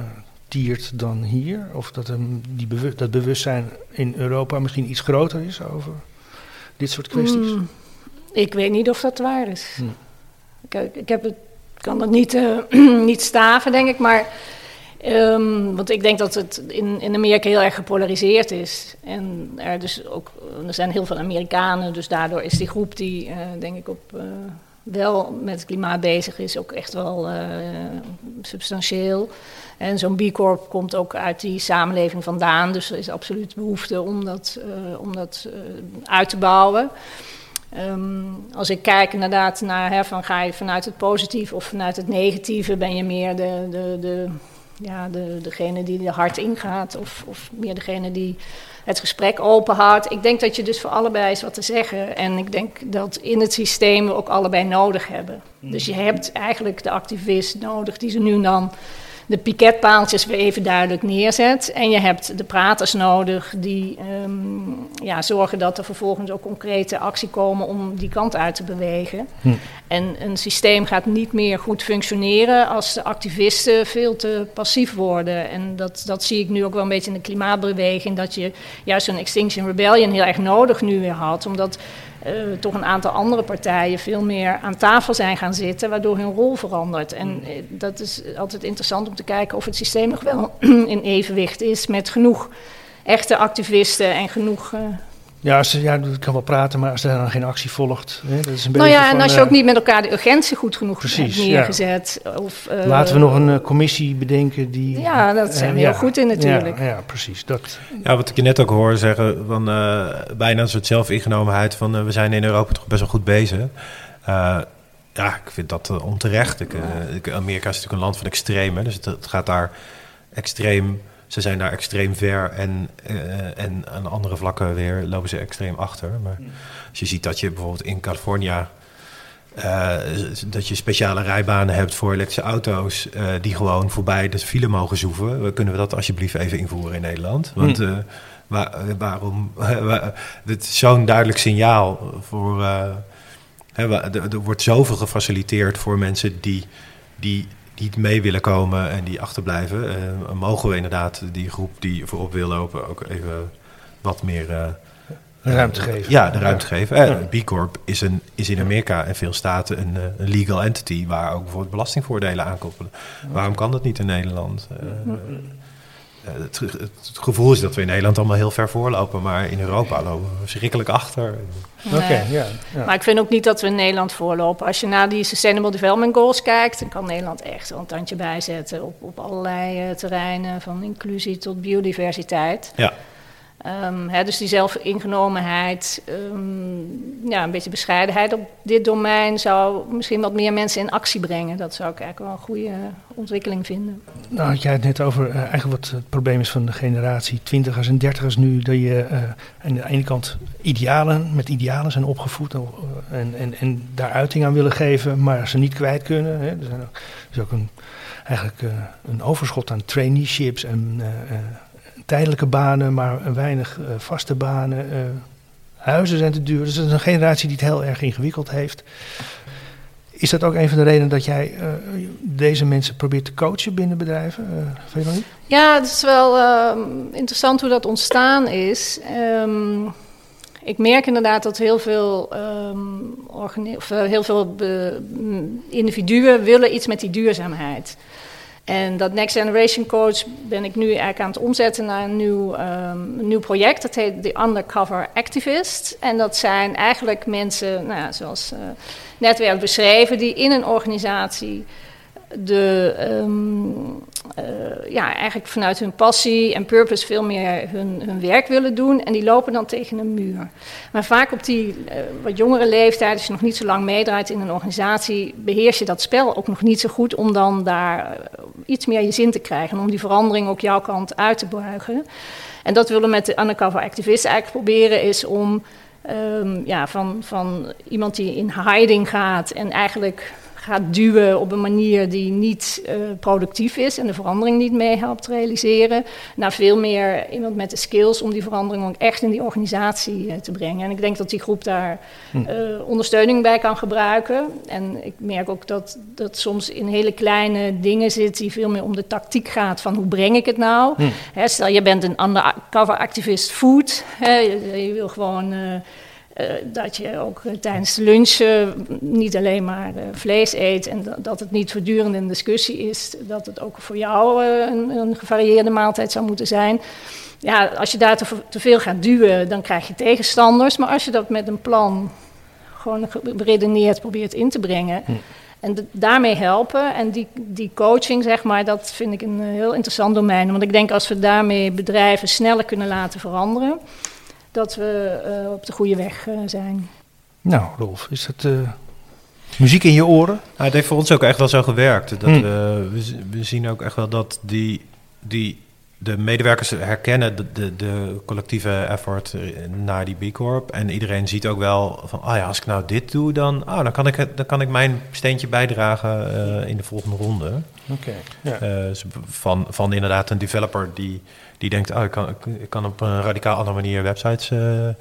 tiert dan hier? Of dat, die bewust, dat bewustzijn in Europa misschien iets groter is over dit soort kwesties? Hmm. ik weet niet of dat waar is. Hmm. Ik, ik, heb het, kan het niet, uh, [CLEARS THROAT] niet staven, denk ik, maar... Um, want ik denk dat het in, in Amerika heel erg gepolariseerd is. En er, dus ook, er zijn heel veel Amerikanen, dus daardoor is die groep die, uh, denk ik, op, uh, wel met het klimaat bezig is, ook echt wel substantieel. En zo'n B Corp komt ook uit die samenleving vandaan. Dus er is absoluut behoefte om dat, uh, om dat uh, uit te bouwen. Um, als ik kijk inderdaad naar, hè, van ga je vanuit het positieve of vanuit het negatieve, ben je meer de, de, de, ja, de, degene die er hard ingaat of, of meer degene die het gesprek openhoudt. Ik denk dat je dus voor allebei is wat te zeggen. En ik denk dat in het systeem we ook allebei nodig hebben. Dus je hebt eigenlijk de activist nodig die ze nu dan de piketpaaltjes weer even duidelijk neerzet. En je hebt de praters nodig die um, ja, zorgen dat er vervolgens ook concrete actie komen om die kant uit te bewegen. Hm. En een systeem gaat niet meer goed functioneren als de activisten veel te passief worden. En dat, dat zie ik nu ook wel een beetje in de klimaatbeweging, dat je juist een Extinction Rebellion heel erg nodig nu weer had, omdat uh, toch een aantal andere partijen veel meer aan tafel zijn gaan zitten, waardoor hun rol verandert. En uh, dat is altijd interessant om te kijken of het systeem nog wel [CLEARS THROAT] in evenwicht is met genoeg echte activisten en genoeg uh, ja, als ja, ik kan wel praten, maar als er dan geen actie volgt. Hè, dat is een nou ja, en als je uh, ook niet met elkaar de urgentie goed genoeg precies, hebt neergezet. Ja. Of, uh, Laten we nog een uh, commissie bedenken die... Ja, dat zijn we heel goed in natuurlijk. Ja, ja, precies. Dat. Ja, wat ik je net ook hoor zeggen, van, bijna een soort zelfingenomenheid van we zijn in Europa toch best wel goed bezig. ja, ik vind dat onterecht. Ik, Amerika is natuurlijk een land van extremen, dus het, het gaat daar extreem ze zijn daar extreem ver en, uh, en aan andere vlakken weer lopen ze extreem achter. Maar als je ziet dat je bijvoorbeeld in Californië uh, dat je speciale rijbanen hebt voor elektrische auto's uh, die gewoon voorbij de file mogen zoeven. Kunnen we dat alsjeblieft even invoeren in Nederland? Want uh, waar, waarom? [LAUGHS] Het is zo'n duidelijk signaal voor. er wordt zoveel gefaciliteerd voor mensen die, die niet mee willen komen en die achterblijven. mogen we inderdaad die groep die voorop wil lopen ook even wat meer ruimte geven. Ja, de ruimte geven. Eh, B Corp is, een, is in Amerika en veel staten een, eh, een, legal entity waar ook bijvoorbeeld belastingvoordelen aankoppelen. Waarom kan dat niet in Nederland? Uh, het, het, gevoel is dat we in Nederland allemaal heel ver voorlopen, maar in Europa lopen we verschrikkelijk achter. Oké, ja, ja, Maar ik vind ook niet dat we in Nederland voorlopen. Als je naar die Sustainable Development Goals kijkt, dan kan Nederland echt een tandje bijzetten op, op allerlei terreinen, van inclusie tot biodiversiteit. Ja. Hè, dus die zelfingenomenheid, um, ja, een beetje bescheidenheid op dit domein zou misschien wat meer mensen in actie brengen. Dat zou ik eigenlijk wel een goede ontwikkeling vinden. Nou had jij het net over uh, eigenlijk wat het probleem is van de generatie twintigers en dertigers nu. Dat je uh, aan de ene kant idealen, met idealen zijn opgevoed en, en, en daar uiting aan willen geven, maar ze niet kwijt kunnen. Hè. Er, zijn ook, er is ook een, eigenlijk een overschot aan traineeships en tijdelijke banen, maar weinig uh, vaste banen. Uh, huizen zijn te duur. Dus dat is een generatie die het heel erg ingewikkeld heeft. Is dat ook een van de redenen dat jij uh, deze mensen probeert te coachen binnen bedrijven? Uh, ja, het is wel uh, interessant hoe dat ontstaan is. Um, ik merk inderdaad dat heel veel, um, of heel veel individuen willen iets met die duurzaamheid. En dat Next Generation Coach ben ik nu eigenlijk aan het omzetten naar een nieuw, een nieuw project. Dat heet The Undercover Activist. En dat zijn eigenlijk mensen, nou zoals uh, net werd beschreven, die in een organisatie de, um, uh, ja, eigenlijk vanuit hun passie en purpose veel meer hun, hun werk willen doen. En die lopen dan tegen een muur. Maar vaak op die uh, wat jongere leeftijd, als je nog niet zo lang meedraait in een organisatie, beheers je dat spel ook nog niet zo goed om dan daar uh, iets meer je zin te krijgen. Om die verandering ook jouw kant uit te buigen. En dat willen we met de undercover activisten eigenlijk proberen, is om um, ja, van, van iemand die in hiding gaat en eigenlijk gaat duwen op een manier die niet uh, productief is en de verandering niet mee helpt realiseren, naar veel meer iemand met de skills om die verandering ook echt in die organisatie uh, te brengen. En ik denk dat die groep daar uh, ondersteuning bij kan gebruiken. En ik merk ook dat dat soms in hele kleine dingen zit die veel meer om de tactiek gaat van hoe breng ik het nou. Hm. Hè, stel je bent een undercover activist food, hè, je, je wil gewoon dat je ook uh, tijdens de lunch uh, niet alleen maar vlees eet en dat, het niet voortdurend een discussie is, dat het ook voor jou een, een, gevarieerde maaltijd zou moeten zijn. Ja, als je daar te, te, veel gaat duwen, dan krijg je tegenstanders. Maar als je dat met een plan gewoon beredeneerd probeert in te brengen. Hm. En de, daarmee helpen. En die, die coaching, zeg maar, dat vind ik een heel interessant domein. Want ik denk als we daarmee bedrijven sneller kunnen laten veranderen dat we uh, op de goede weg uh, zijn. Nou, Rolf, is dat uh, muziek in je oren? Nou, het heeft voor ons ook echt wel zo gewerkt. Dat hmm. we, we, zien ook echt wel dat die, die, de medewerkers herkennen de, de, de, collectieve effort naar die B Corp. En iedereen ziet ook wel van, ah oh ja, als ik nou dit doe, dan, oh, dan, kan, ik, dan kan ik mijn steentje bijdragen in de volgende ronde. Oké. Okay, ja. van, van inderdaad een developer die die denkt, oh, ik, kan, ik kan op een radicaal andere manier websites uh, uh,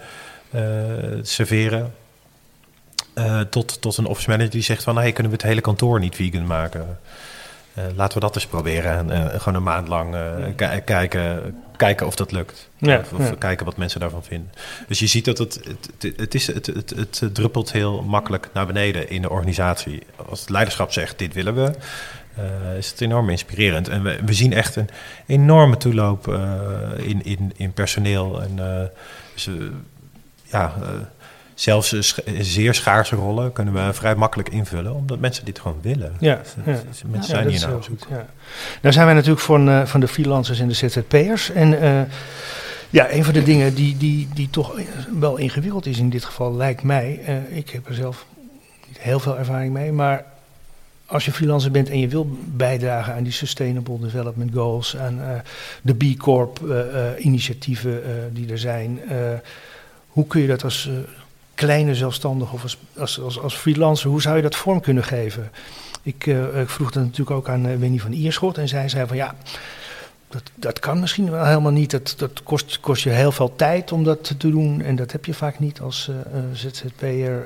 serveren. Uh, tot, tot een office manager die zegt van, hey, kunnen we het hele kantoor niet vegan maken? laten we dat eens proberen en gewoon een maand lang kijken, kijken of dat lukt. Ja, of, kijken wat mensen daarvan vinden. Dus je ziet dat het, het, het, is, het, het druppelt heel makkelijk naar beneden in de organisatie. Als het leiderschap zegt, dit willen we uh, is het enorm inspirerend. En we, we zien echt een enorme toeloop uh, in, in, in personeel. En uh, dus, ja, zelfs zeer schaarse rollen kunnen we vrij makkelijk invullen, omdat mensen dit gewoon willen. Ja, ja. mensen zijn hier nou zoek. Ja. Nou zijn wij natuurlijk van, van de freelancers en de ZZP'ers. En ja, een van de dingen die, die, die toch wel ingewikkeld is in dit geval, lijkt mij. ik heb er zelf niet heel veel ervaring mee, maar als je freelancer bent en je wil bijdragen aan die Sustainable Development Goals, aan uh, de B Corp uh, uh, initiatieven die er zijn, hoe kun je dat als kleine zelfstandige of als, als, als, freelancer, hoe zou je dat vorm kunnen geven? Ik, ik vroeg dat natuurlijk ook aan Winnie van Ierschot en zij zei van ja, dat, dat kan misschien wel helemaal niet. Dat, kost, kost je heel veel tijd om dat te doen en dat heb je vaak niet als uh, ZZP'er.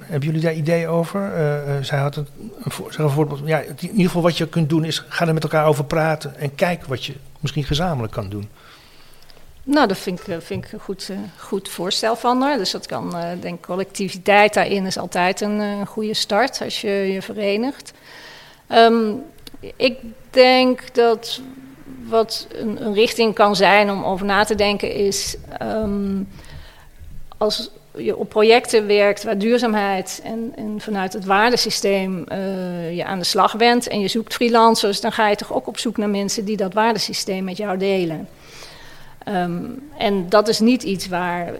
hebben jullie daar ideeën over? zij had een, een voorbeeld, ja, in ieder geval wat je kunt doen is ga er met elkaar over praten en kijk wat je misschien gezamenlijk kan doen. Nou, dat vind ik, vind ik een goed, goed voorstel van haar. Dus dat kan, denk collectiviteit daarin is altijd een goede start als je je verenigt. Um, ik denk dat wat een, een, richting kan zijn om over na te denken is... Um, als je op projecten werkt waar duurzaamheid en, en vanuit het waardesysteem uh, je aan de slag bent... en je zoekt freelancers, dan ga je toch ook op zoek naar mensen die dat waardesysteem met jou delen... Um, en dat is niet iets waar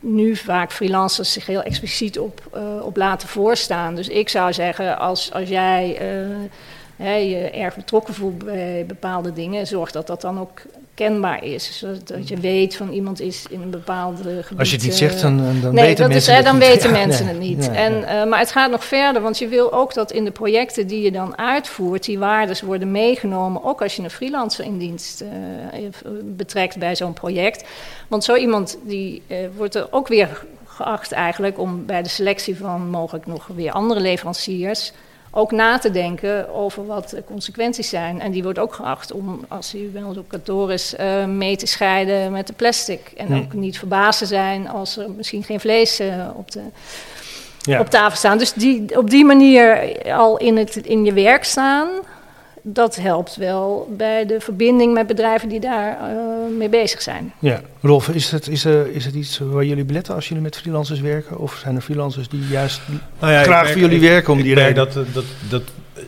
nu vaak freelancers zich heel expliciet op, uh, op laten voorstaan. Dus ik zou zeggen, als, als jij uh, hè, je erg betrokken voelt bij bepaalde dingen, zorg dat dat dan ook kenbaar is. Zodat je weet van iemand is in een bepaalde gebied. Als je het niet zegt, dan, dan nee, weten mensen is, het dan niet. weten mensen het niet. en, uh, maar het gaat nog verder, want je wil ook dat in de projecten die je dan uitvoert, die waardes worden meegenomen. Ook als je een freelancer in dienst uh, betrekt bij zo'n project. Want zo iemand die uh, wordt er ook weer geacht eigenlijk om bij de selectie van mogelijk nog weer andere leveranciers ook na te denken over wat de consequenties zijn. En die wordt ook geacht om, als hij bij ons op kantoor is, uh, mee te scheiden met de plastic. En Hm. ook niet verbaasd te zijn als er misschien geen vlees uh, op, de, Ja. op tafel staat. Dus die, op die manier al in, het, in je werk staan, dat helpt wel bij de verbinding met bedrijven die daar uh, mee bezig zijn. Ja, Rolf, is het, is, er, is het iets waar jullie beletten als jullie met freelancers werken? Of zijn er freelancers die juist Nou ja, graag merk- voor jullie ik- werken om ik die reden? dat, dat, dat, eh,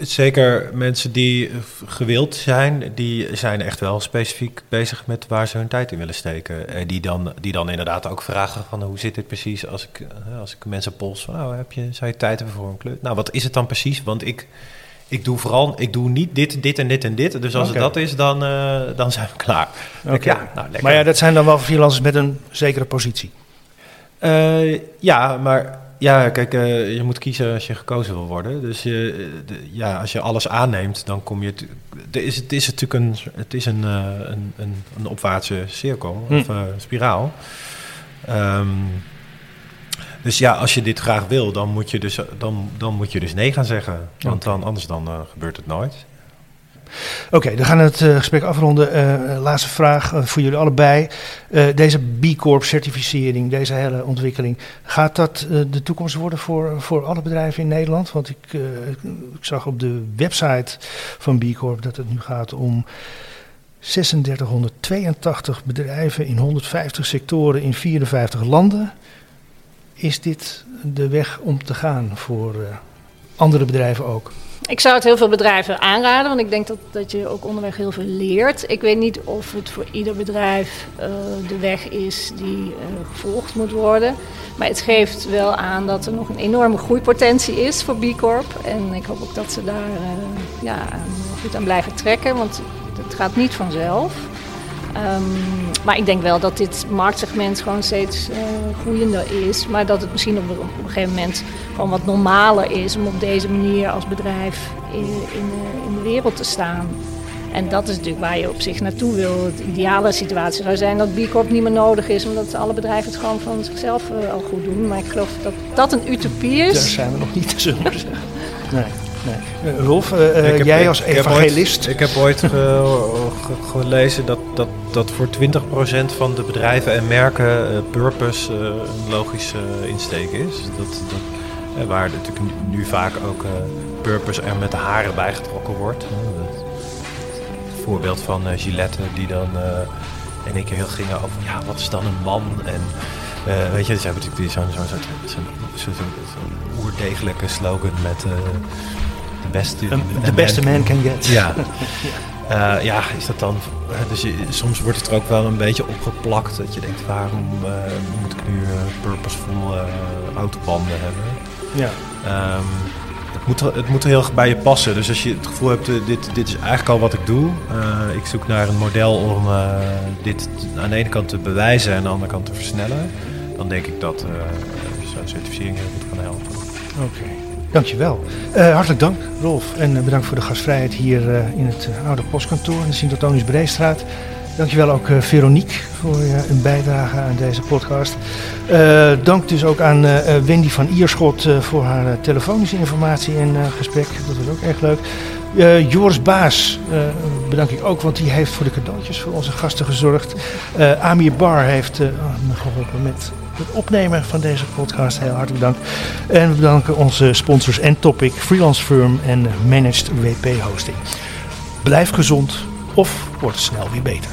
zeker mensen die eh, gewild zijn, die zijn echt wel specifiek bezig met waar ze hun tijd in willen steken. En die dan, die dan inderdaad ook vragen van hoe zit dit precies als ik, eh, als ik mensen pols van nou, heb je, zou je tijd hebben voor een klus? Nou, wat is het dan precies? Want ik, ik doe vooral, ik doe niet dit, dit en dit en dit. Dus als het dat is, dan, eh, dan zijn we klaar. Oké. Ja, nou. Maar ja, dat zijn dan wel freelancers met een zekere positie. Eh, ja, maar ja, kijk, eh, je moet kiezen als je gekozen wil worden. Dus je, de- ja, als je alles aanneemt, dan kom je. Het is, het is natuurlijk een, het is een, een, een, een opwaartse cirkel Hm. of spiraal. Ehm, dus ja, als je dit graag wil, dan moet je dus, dan, dan moet je dus nee gaan zeggen. Want dan, anders dan, eh, gebeurt het nooit. Oké, dan gaan we het eh, gesprek afronden. Eh, laatste vraag voor jullie allebei. Deze B Corp certificering, deze hele ontwikkeling, gaat dat de toekomst worden voor, voor alle bedrijven in Nederland? Want ik, ik zag op de website van B Corp dat het nu gaat om 3682 bedrijven in 150 sectoren in 54 landen. Is dit de weg om te gaan voor eh, andere bedrijven ook? Ik zou het heel veel bedrijven aanraden, want ik denk dat, dat je ook onderweg heel veel leert. Ik weet niet of het voor ieder bedrijf uh, de weg is die uh, gevolgd moet worden. Maar het geeft wel aan dat er nog een enorme groeipotentie is voor B Corp. En ik hoop ook dat ze daar ja, goed aan blijven trekken, want het gaat niet vanzelf. Um, maar ik denk wel dat dit marktsegment gewoon steeds uh, groeiender is. Maar dat het misschien op, op, een gegeven moment gewoon wat normaler is om op deze manier als bedrijf in, in, de, in de wereld te staan. En dat is natuurlijk waar je op zich naartoe wil. De ideale situatie zou zijn dat B Corp niet meer nodig is, omdat alle bedrijven het gewoon van zichzelf uh, al goed doen. Maar ik geloof dat dat een utopie is. Daar zijn we nog niet, zullen we zeggen. Nee. Nee. Uh, Rolf, uh, Ik heb- jij ik- als ik heb evangelist. ooit- Ik heb ooit ge- ge- gelezen dat, dat, dat voor 20% van de bedrijven en merken eh, purpose eh, een logische insteek is. Dat, dat, eh, waar natuurlijk nu vaak ook eh, purpose er met de haren bijgetrokken wordt. Het voorbeeld van eh, Gillette die dan eh, één keer heel gingen over ja, wat is dan een man? En eh, weet je, ze hebben natuurlijk zo'n zo'n zo'n- zo'n- zo'n oerdegelijke slogan met eh, de beste, The best a man can get. ja. [LAUGHS] Eh, ja, is dat dan. Dus je- soms wordt het er ook wel een beetje opgeplakt. Dat je denkt, waarom eh, moet ik nu eh, purposeful autobanden hebben? Ja. Ehm, het, moet, het moet er heel erg bij je passen. Dus als je het gevoel hebt, dit, dit is eigenlijk al wat ik doe. ik zoek naar een model om dit aan de ene kant te bewijzen en aan de andere kant te versnellen. dan denk ik dat zo'n certificering heel goed kan helpen. Oké, dankjewel. Uh, hartelijk dank Rolf en bedankt voor de gastvrijheid hier in het oude postkantoor in de Sint-Antonius Breestraat. Dankjewel ook uh, Veronique voor een bijdrage aan deze podcast. Dank dus ook aan Wendy van Ierschot voor haar telefonische informatie en gesprek. Dat was ook erg leuk. Joris Baas bedank ik ook, want die heeft voor de cadeautjes voor onze gasten gezorgd. Amir Bar heeft me geholpen met het opnemen van deze podcast. Heel hartelijk dank. En we bedanken onze sponsors en Topic, Freelance Firm en Managed WP Hosting. Blijf gezond of word snel weer beter.